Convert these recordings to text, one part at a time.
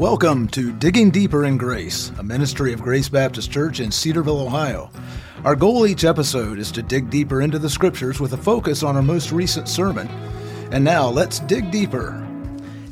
Welcome to Digging Deeper in Grace, a ministry of Grace Baptist Church in Cedarville, Ohio. Our goal each episode is to dig deeper into the scriptures with a focus on our most recent sermon. And now let's dig deeper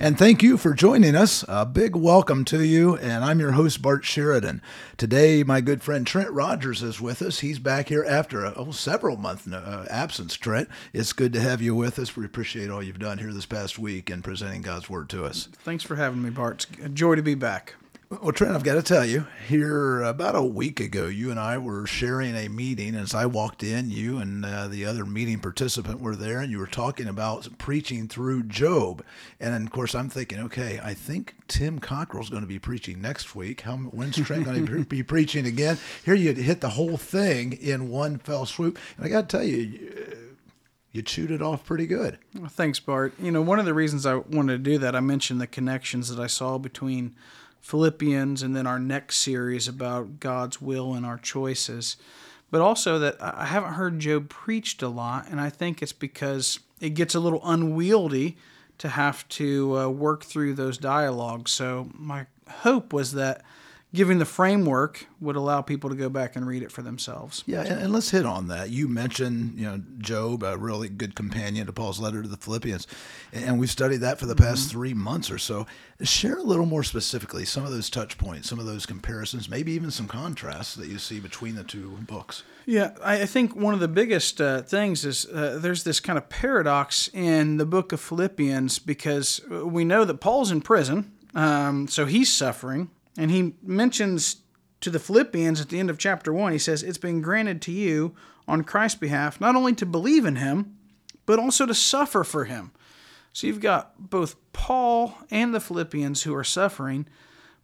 and thank you for joining us. A big welcome to you. And I'm your host, Bart Sheridan. Today, my good friend Trent Rogers is with us. He's back here after a oh, several month uh, absence. Trent, it's good to have you with us. We appreciate all you've done here this past week in presenting God's Word to us. Thanks for having me, Bart. It's a joy to be back. Well, Trent, I've got to tell you, here about a week ago, you and I were sharing a meeting. As I walked in, you and uh, the other meeting participant were there, and you were talking about preaching through Job. And of course, I'm thinking, okay, I think Tim Cockrell's going to be preaching next week. How when's Trent going to be preaching again? Here you hit the whole thing in one fell swoop. And I got to tell you, you chewed it off pretty good. Well, thanks, Bart. You know, one of the reasons I wanted to do that, I mentioned the connections that I saw between Philippians, and then our next series about God's will and our choices. But also that I haven't heard Job preached a lot, and I think it's because it gets a little unwieldy to have to uh, work through those dialogues. So my hope was that giving the framework would allow people to go back and read it for themselves. Yeah, and, and, let's hit on that. You mentioned, you know, Job, a really good companion to Paul's letter to the Philippians, and we've studied that for the past mm-hmm. three months or so. Share a little more specifically some of those touch points, some of those comparisons, maybe even some contrasts that you see between the two books. Yeah, I think one of the biggest uh, things is uh, there's this kind of paradox in the book of Philippians because we know that Paul's in prison, um, so he's suffering and he mentions to the Philippians at the end of chapter 1, he says, It's been granted to you on Christ's behalf not only to believe in him, but also to suffer for him. So you've got both Paul and the Philippians who are suffering.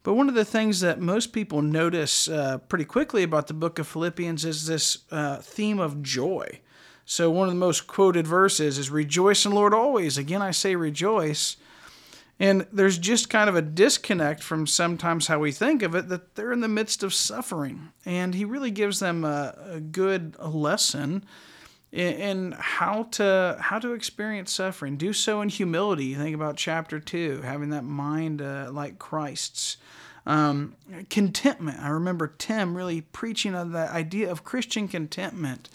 But one of the things that most people notice uh, pretty quickly about the book of Philippians is this uh, theme of joy. So one of the most quoted verses is Rejoice in the Lord always. Again, I say rejoice. And there's just kind of a disconnect from sometimes how we think of it that they're in the midst of suffering. And he really gives them a, a good lesson in, in, how to how to experience suffering. Do so in humility. Think about chapter two, having that mind uh, like Christ's. Um, contentment. I remember Tim really preaching on the idea of Christian contentment.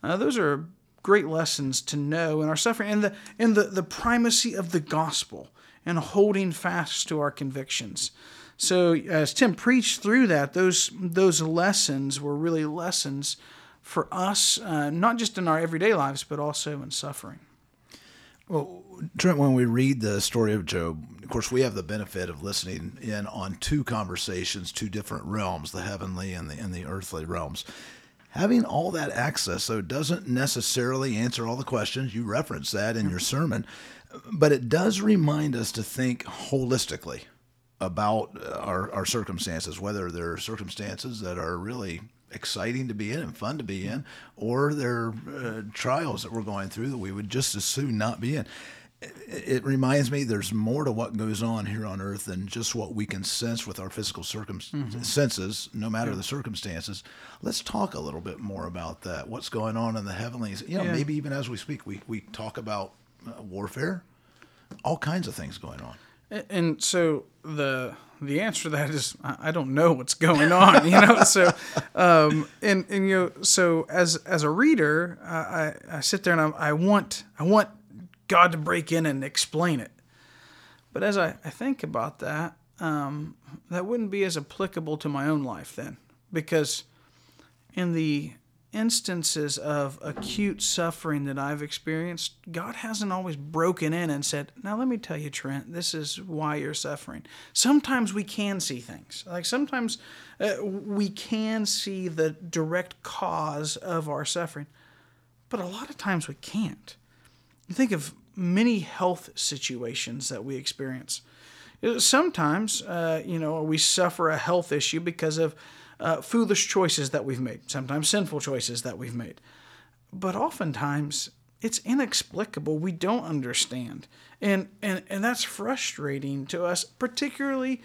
Uh, those are great lessons to know in our suffering and the and the, the primacy of the gospel and holding fast to our convictions. So as Tim preached through that, those those lessons were really lessons for us, uh, not just in our everyday lives, but also in suffering. Well, Trent, when we read the story of Job, of course, we have the benefit of listening in on two conversations, two different realms, the heavenly and the, and the earthly realms. Having all that access, though, doesn't necessarily answer all the questions. You referenced that in your sermon but it does remind us to think holistically about our, our circumstances, whether they're circumstances that are really exciting to be in and fun to be in, or they're uh, trials that we're going through that we would just as soon not be in. It, reminds me there's more to what goes on here on earth than just what we can sense with our physical circumstances, mm-hmm. senses, no matter yeah. the circumstances. Let's talk a little bit more about that. What's going on in the heavenlies? You know, yeah. maybe even as we speak, we, we talk about uh, warfare, all kinds of things going on. And so the the answer to that is I don't know what's going on, you know. so, um, and and you know, so as as a reader, I I sit there and I, I want I want God to break in and explain it. But as I, I think about that, um, that wouldn't be as applicable to my own life then, because in the instances of acute suffering that I've experienced, God hasn't always broken in and said, Now, let me tell you, Trent, this is why you're suffering. Sometimes we can see things. Like sometimes uh, we can see the direct cause of our suffering, but a lot of times we can't. You think of many health situations that we experience. Sometimes, uh, you know, we suffer a health issue because of uh, foolish choices that we've made, sometimes sinful choices that we've made. But oftentimes, it's inexplicable. We don't understand. And, and, and that's frustrating to us, particularly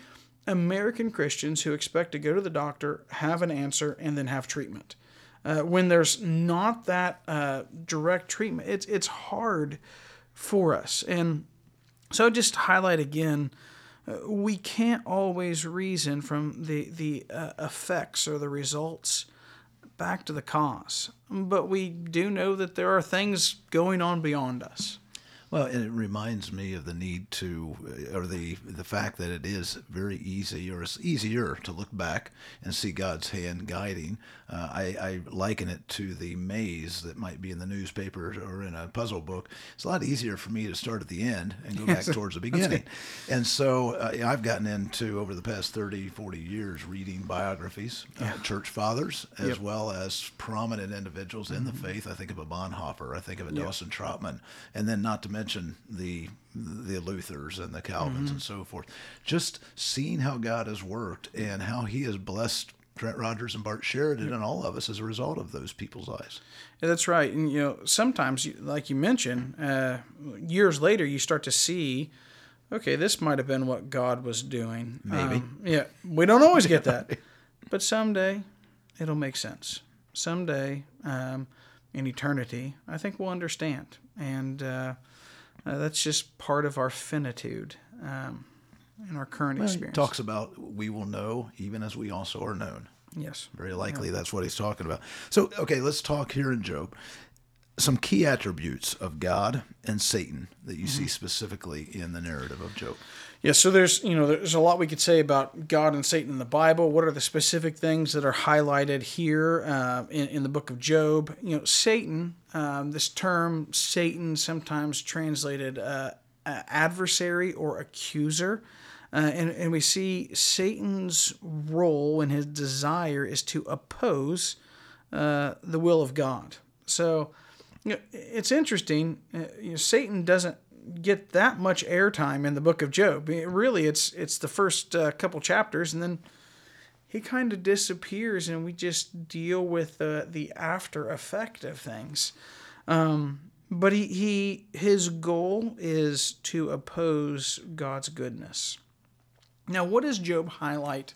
American Christians who expect to go to the doctor, have an answer, and then have treatment. Uh, when there's not that uh, direct treatment, it's, it's hard for us. And so, just highlight again we can't always reason from the the uh, effects or the results back to the cause. But we do know that there are things going on beyond us. Well, and it reminds me of the need to, uh, or the the fact that it is very easy, or it's easier to look back and see God's hand guiding. Uh, I, I liken it to the maze that might be in the newspaper or in a puzzle book. It's a lot easier for me to start at the end and go back towards the beginning. And so uh, I've gotten into over the past 30, 40 years reading biographies, uh, church fathers, as Yep. well as prominent individuals in the faith. I think of a Bonhoeffer, I think of a Dawson Trotman, and then not to mention the the Luthers and the Calvins and so forth. Just seeing how God has worked and how He has blessed Trent Rogers and Bart Sheridan and all of us as a result of those people's eyes. Yeah, that's right. And you know, sometimes, like you mentioned, uh, years later, you start to see, okay, this might have been what God was doing. Maybe. Um, yeah, we don't always get that, but someday it'll make sense. Someday, um, in eternity, I think we'll understand, and uh, uh, that's just part of our finitude um, in our current He experience. talks about we will know even as we also are known. yes. Very likely that's what he's talking about. So, okay, let's talk here in Job. Some key attributes of God and Satan that you see specifically in the narrative of Job. Yeah, so there's you know there's a lot we could say about God and Satan in the Bible. What are the specific things that are highlighted here uh, in, in the book of Job? You know, Satan. Um, this term Satan sometimes translated uh, adversary or accuser, uh, and and we see Satan's role and his desire is to oppose uh, the will of God. So you know, it's interesting. Uh, you know, Satan doesn't get that much airtime in the book of Job. Really, it's it's the first uh, couple chapters, and then he kind of disappears, and we just deal with the the after effect of things. Um, but he, he his goal is to oppose God's goodness. Now, what does Job highlight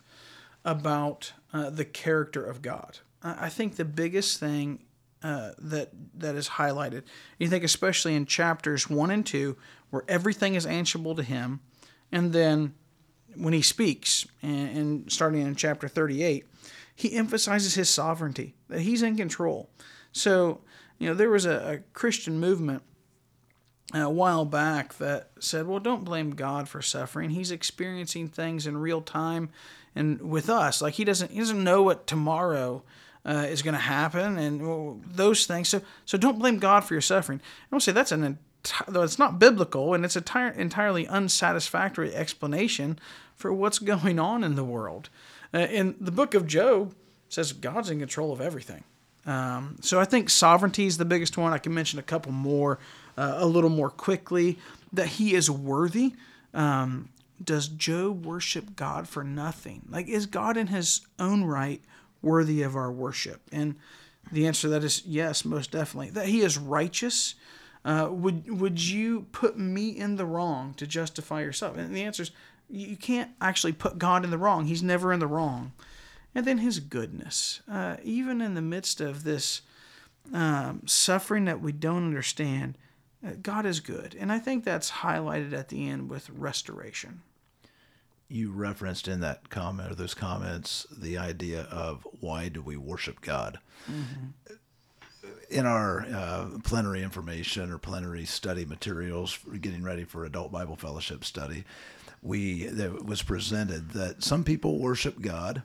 about uh, the character of God? I think the biggest thing uh, that that is highlighted, you think especially in chapters one and two, where everything is answerable to Him, and then when He speaks, and, and starting in chapter thirty-eight, He emphasizes His sovereignty, that He's in control. So, you know, there was a, a Christian movement a while back that said, well, don't blame God for suffering. He's experiencing things in real time and with us. Like he doesn't he doesn't know what tomorrow uh, is going to happen and well, those things. So so don't blame God for your suffering. I will say that's an enti- though it's not biblical and it's a ti- entirely unsatisfactory explanation for what's going on in the world. Uh, in the book of Job says God's in control of everything. Um, so I think sovereignty is the biggest one. I can mention a couple more uh, a little more quickly. That he is worthy. Um, does Job worship God for nothing? Like, is God in his own right worthy of our worship? And the answer to that is yes, most definitely. That he is righteous. Uh, would would you put me in the wrong to justify yourself? And the answer is you can't actually put God in the wrong. He's never in the wrong. And then his goodness, uh, even in the midst of this um, suffering that we don't understand, uh, God is good. And I think that's highlighted at the end with restoration. You referenced in that comment or those comments the idea of why do we worship God? in our uh, plenary information or plenary study materials for getting ready for adult Bible fellowship study, we that was presented that some people worship God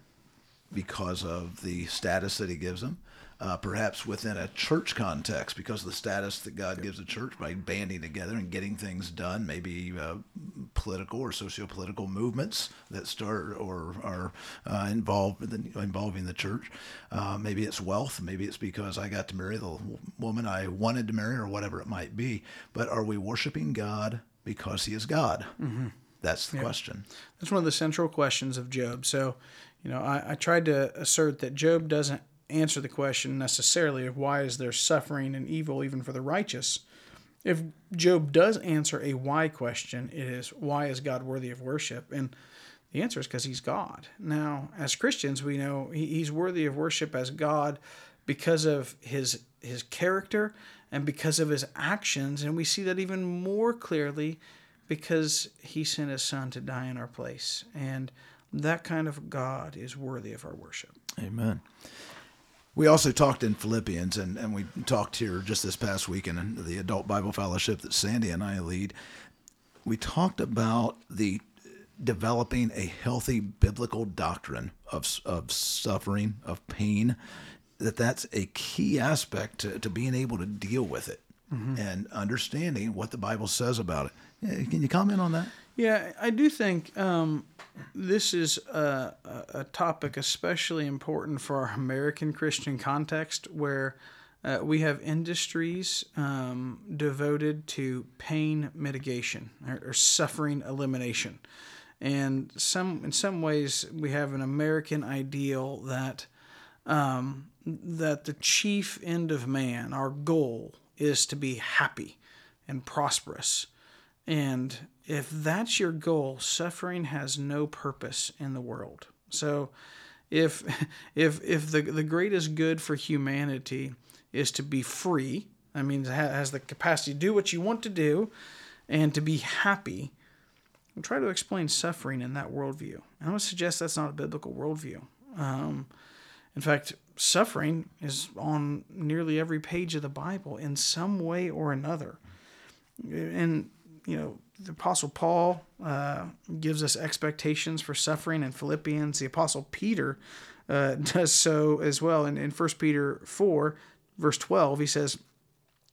because of the status that He gives them. Uh, perhaps within a church context, because of the status that God gives a church by banding together and getting things done, maybe uh, political or socio-political movements that start or are uh, involved involving the church. Uh, maybe it's wealth. Maybe it's because I got to marry the woman I wanted to marry, or whatever it might be. But are we worshiping God because He is God? Mm-hmm. That's the question. That's one of the central questions of Job. So, you know, I, I tried to assert that Job doesn't answer the question necessarily of why is there suffering and evil even for the righteous. If Job does answer a why question, it is why is God worthy of worship? And the answer is because he's God. Now, as Christians, we know he's worthy of worship as God because of his his character and because of his actions, and we see that even more clearly because he sent his son to die in our place. And that kind of God is worthy of our worship. Amen. We also talked in Philippians, and, and we talked here just this past weekend in the Adult Bible Fellowship that Sandy and I lead. We talked about the developing a healthy biblical doctrine of, of suffering, of pain, that that's a key aspect to, to being able to deal with it mm-hmm. and understanding what the Bible says about it. Can you comment on that? Yeah, I do think um, this is a, a, topic especially important for our American Christian context where uh, we have industries um, devoted to pain mitigation or, or, suffering elimination. And some, in some ways, we have an American ideal that um, that the chief end of man, our goal, is to be happy and prosperous. And if that's your goal, suffering has no purpose in the world. So if if if the the greatest good for humanity is to be free, I mean has the capacity to do what you want to do and to be happy, I'll try to explain suffering in that worldview. Going to suggest that's not a biblical worldview. Um, in fact, suffering is on nearly every page of the Bible in some way or another. And, you know, the Apostle Paul uh, gives us expectations for suffering in Philippians. The Apostle Peter uh, does so as well. In, in 1 Peter 4, verse 12, he says,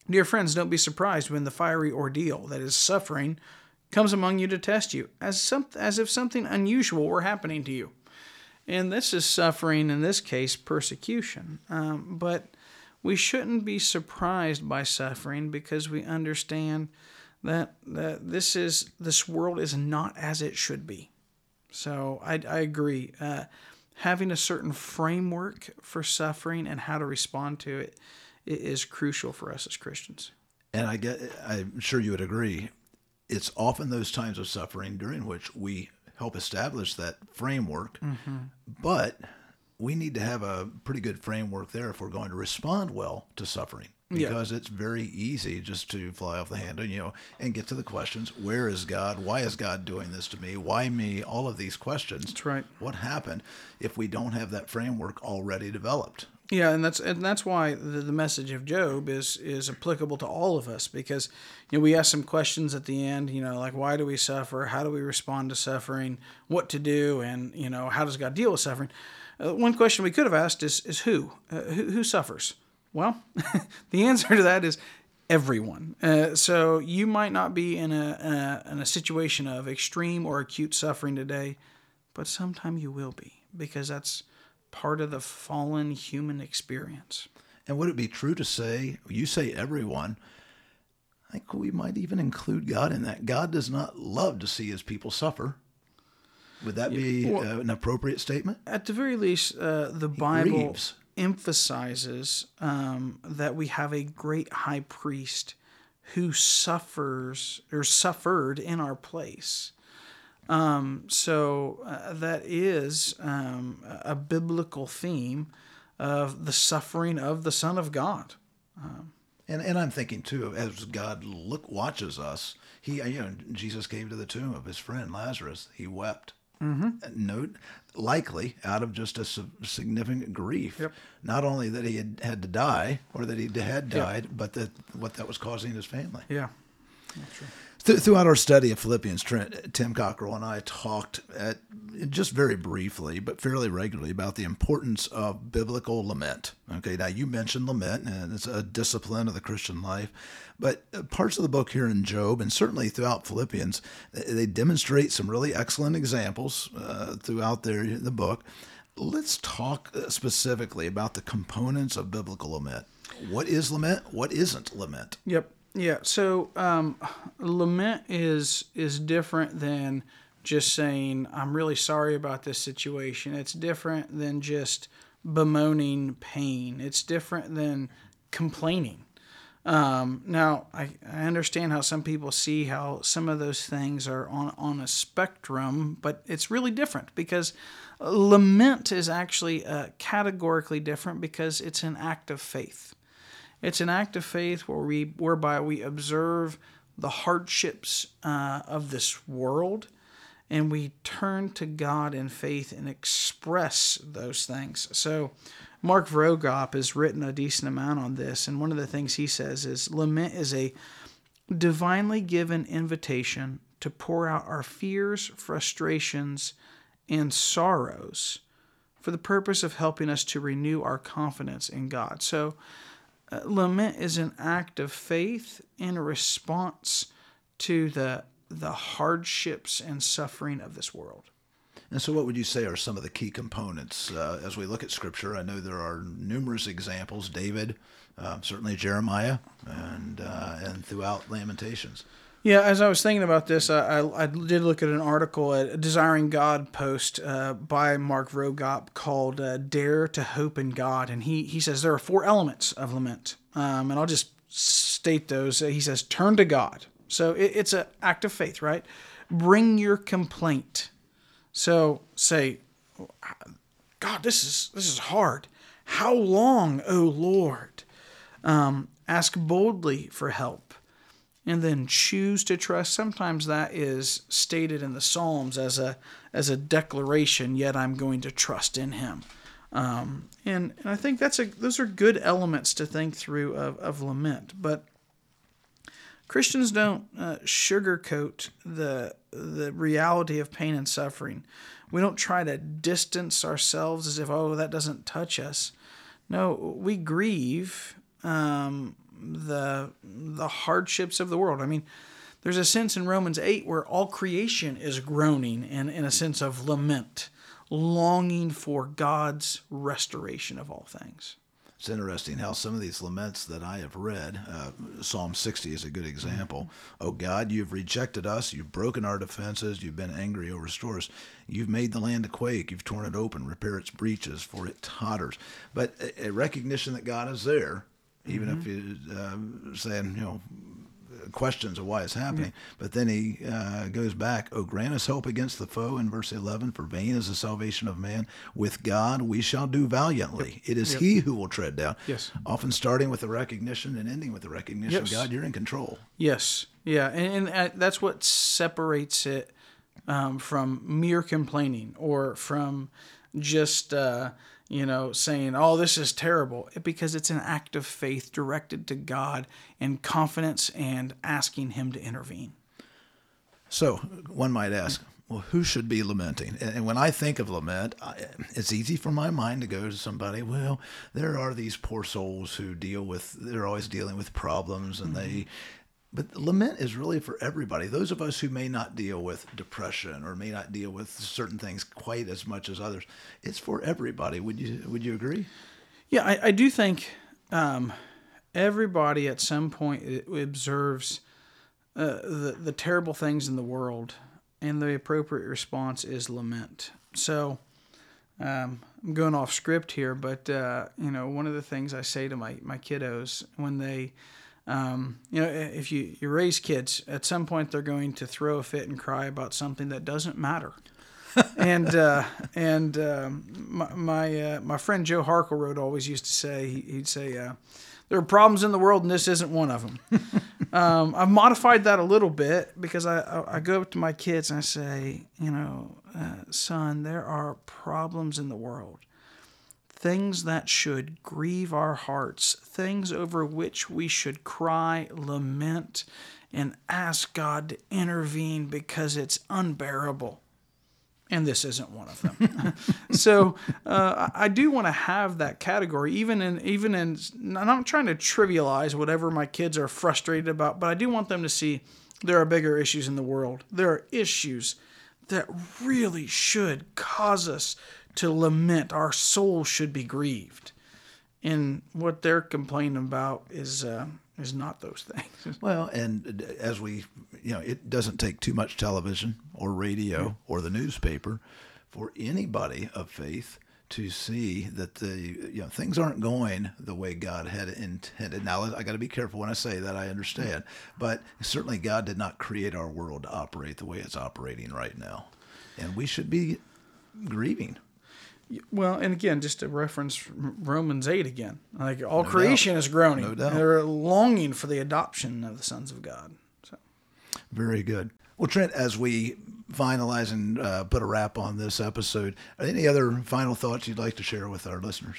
Dear friends, don't be surprised when the fiery ordeal, that is suffering, comes among you to test you, as, some, as if something unusual were happening to you. And this is suffering, in this case, persecution. Um, but we shouldn't be surprised by suffering because we understand that, that this is this world is not as it should be. So I, I agree. Uh, having a certain framework for suffering and how to respond to it is crucial for us as Christians. And I get, I'm sure you would agree. It's often those times of suffering during which we help establish that framework. Mm-hmm. But we need to have a pretty good framework there if we're going to respond well to suffering because yeah. it's very easy just to fly off the handle, you know, and get to the questions: Where is God? Why is God doing this to me? Why me? All of these questions. That's right. What happened if we don't have that framework already developed? Yeah, and that's and that's why the, the message of Job is is applicable to all of us because you know we ask some questions at the end, you know, like why do we suffer? How do we respond to suffering? What to do? And you know, how does God deal with suffering? Uh, one question we could have asked is is who uh, who, who suffers? Well, the answer to that is everyone. Uh, so you might not be in a, a in a situation of extreme or acute suffering today, but sometime you will be because that's part of the fallen human experience. And would it be true to say, you say everyone, I think we might even include God in that. God does not love to see his people suffer. Would that be well, uh, an appropriate statement? At the very least, uh, the he Bible grieves. Emphasizes um, that we have a great high priest who suffers or suffered in our place. Um, so uh, that is um, a biblical theme of the suffering of the Son of God. Um, and and I'm thinking too, as God look watches us, he you know Jesus came to the tomb of his friend Lazarus. He wept. Mm-hmm. Note, likely out of just a significant grief. Yep. Not only that he had had to die or that he had died, yep. but that what that was causing his family. Yeah, that's true. Th- throughout our study of Philippians, Trent, Tim Cockrell and I talked at, just very briefly, but fairly regularly, about the importance of biblical lament. Okay, now you mentioned lament, and it's a discipline of the Christian life. But uh, parts of the book here in Job, and certainly throughout Philippians, they demonstrate some really excellent examples uh, throughout the book. Let's talk uh, specifically about the components of biblical lament. What is lament? What isn't lament? Yep. Yeah. So um, lament is is different than just saying I'm really sorry about this situation. It's different than just bemoaning pain. It's different than complaining. Um, now, I, I understand how some people see how some of those things are on, on a spectrum, but it's really different because lament is actually uh, categorically different because it's an act of faith. It's an act of faith where we, whereby we observe the hardships uh, of this world and we turn to God in faith and express those things. So, Mark Vroegop has written a decent amount on this, and one of the things he says is lament is a divinely given invitation to pour out our fears, frustrations, and sorrows for the purpose of helping us to renew our confidence in God. So, lament is an act of faith in response to the the hardships and suffering of this world. And so, what would you say are some of the key components uh, as we look at Scripture? I know there are numerous examples. David, uh, certainly Jeremiah, and uh, and throughout Lamentations. Yeah, as I was thinking about this, I, I, I did look at an article, a Desiring God post uh, by Mark Vroegop called uh, "Dare to Hope in God," and he he says there are four elements of lament, um, and I'll just state those. He says, "Turn to God." So it, it's an act of faith, right? Bring your complaint. So say, God, this is this is hard. How long, O Lord? Um, ask boldly for help, and then choose to trust. Sometimes that is stated in the Psalms as a as a declaration. Yet I'm going to trust in Him. Um, and, and I think that's a those are good elements to think through of, of lament. But Christians don't uh, sugarcoat the the reality of pain and suffering. We don't try to distance ourselves as if oh that doesn't touch us. No, we grieve um, the the hardships of the world. I mean, there's a sense in Romans eight where all creation is groaning and in a sense of lament, longing for God's restoration of all things. It's interesting how some of these laments that I have read, uh, Psalm 60 is a good example. Mm-hmm. Oh God, you've rejected us. You've broken our defenses. You've been angry over stores. You've made the land to quake. You've torn it open. Repair its breaches, for it totters. But a recognition that God is there, even mm-hmm. if you uh, saying, you know, questions of why it's happening. Mm-hmm. But then he uh, goes back, Oh, grant us help against the foe in verse 11, for vain is the salvation of man. With God we shall do valiantly. Yep. It is yep. he who will tread down. Yes. Often starting with the recognition and ending with the recognition, yes. God, you're in control. Yes. Yeah. And, and uh, that's what separates it um, from mere complaining or from just. Uh, you know, saying, oh, this is terrible, because it's an act of faith directed to God and confidence and asking Him to intervene. So one might ask, well, who should be lamenting? And when I think of lament, it's easy for my mind to go to somebody, well, there are these poor souls who deal with, they're always dealing with problems and mm-hmm. they, but lament is really for everybody. Those of us who may not deal with depression or may not deal with certain things quite as much as others, it's for everybody. Would you Would you agree? Yeah, I, I do think um, everybody at some point observes uh, the the terrible things in the world, and the appropriate response is lament. So. Um, I'm going off script here, but uh, you know, one of the things I say to my, my kiddos when they um, you know, if you, you raise kids, at some point they're going to throw a fit and cry about something that doesn't matter. and uh, and um, my my, uh, my, friend Joe Harkleroad always used to say he'd say uh, there are problems in the world and this isn't one of them. um, I've modified that a little bit because I, I, I go up to my kids and I say you know uh, son there are problems in the world things that should grieve our hearts, things over which we should cry, lament, and ask God to intervene because it's unbearable. And this isn't one of them. so uh, I do want to have that category, even in even in. I'm not trying to trivialize whatever my kids are frustrated about, but I do want them to see there are bigger issues in the world. There are issues that really should cause us to lament. Our soul should be grieved. And what they're complaining about is uh, is not those things. Well, and as we, you know, it doesn't take too much television or radio yeah. or the newspaper for anybody of faith to see that the you know things aren't going the way God had intended. Now I got to be careful when I say that. I understand, but certainly God did not create our world to operate the way it's operating right now, and we should be grieving. Well, and again, just to reference Romans 8 again. Like all no creation doubt. is groaning. No doubt. They're longing for the adoption of the sons of God. So. Very good. Well, Trent, as we finalize and uh, put a wrap on this episode, any other final thoughts you'd like to share with our listeners?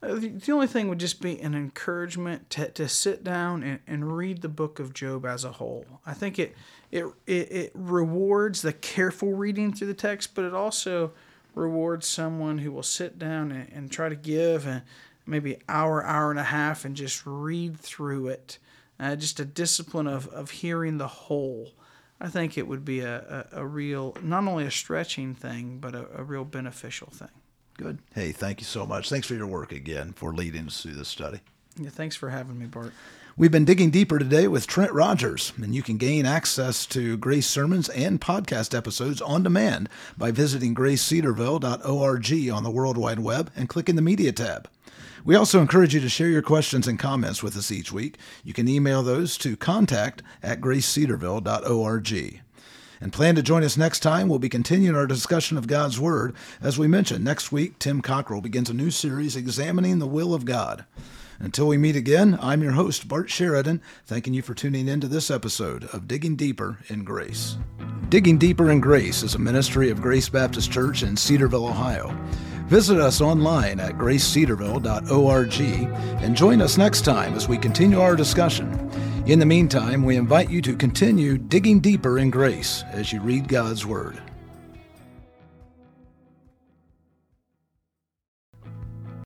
Uh, the, the only thing would just be an encouragement to, to sit down and, and read the book of Job as a whole. I think it, it it it rewards the careful reading through the text, but it also rewards someone who will sit down and, and try to give a, maybe hour, hour and a half and just read through it. Uh, just a discipline of, of hearing the whole. I think it would be a, a, a real, not only a stretching thing, but a, a real beneficial thing. Good. Hey, thank you so much. Thanks for your work again for leading us through this study. Yeah, thanks for having me, Bart. We've been digging deeper today with Trent Rogers, and you can gain access to Grace sermons and podcast episodes on demand by visiting gracecedarville.org on the World Wide Web and clicking the Media tab. We also encourage you to share your questions and comments with us each week. You can email those to contact at gracecedarville.org and plan to join us next time. We'll be continuing our discussion of God's Word. As we mentioned, next week, Tim Cockrell begins a new series examining the will of God. Until we meet again, I'm your host, Bart Sheridan, thanking you for tuning in to this episode of Digging Deeper in Grace. Digging Deeper in Grace is a ministry of Grace Baptist Church in Cedarville, Ohio. Visit us online at gracecedarville.org and join us next time as we continue our discussion. In the meantime, we invite you to continue digging deeper in grace as you read God's Word.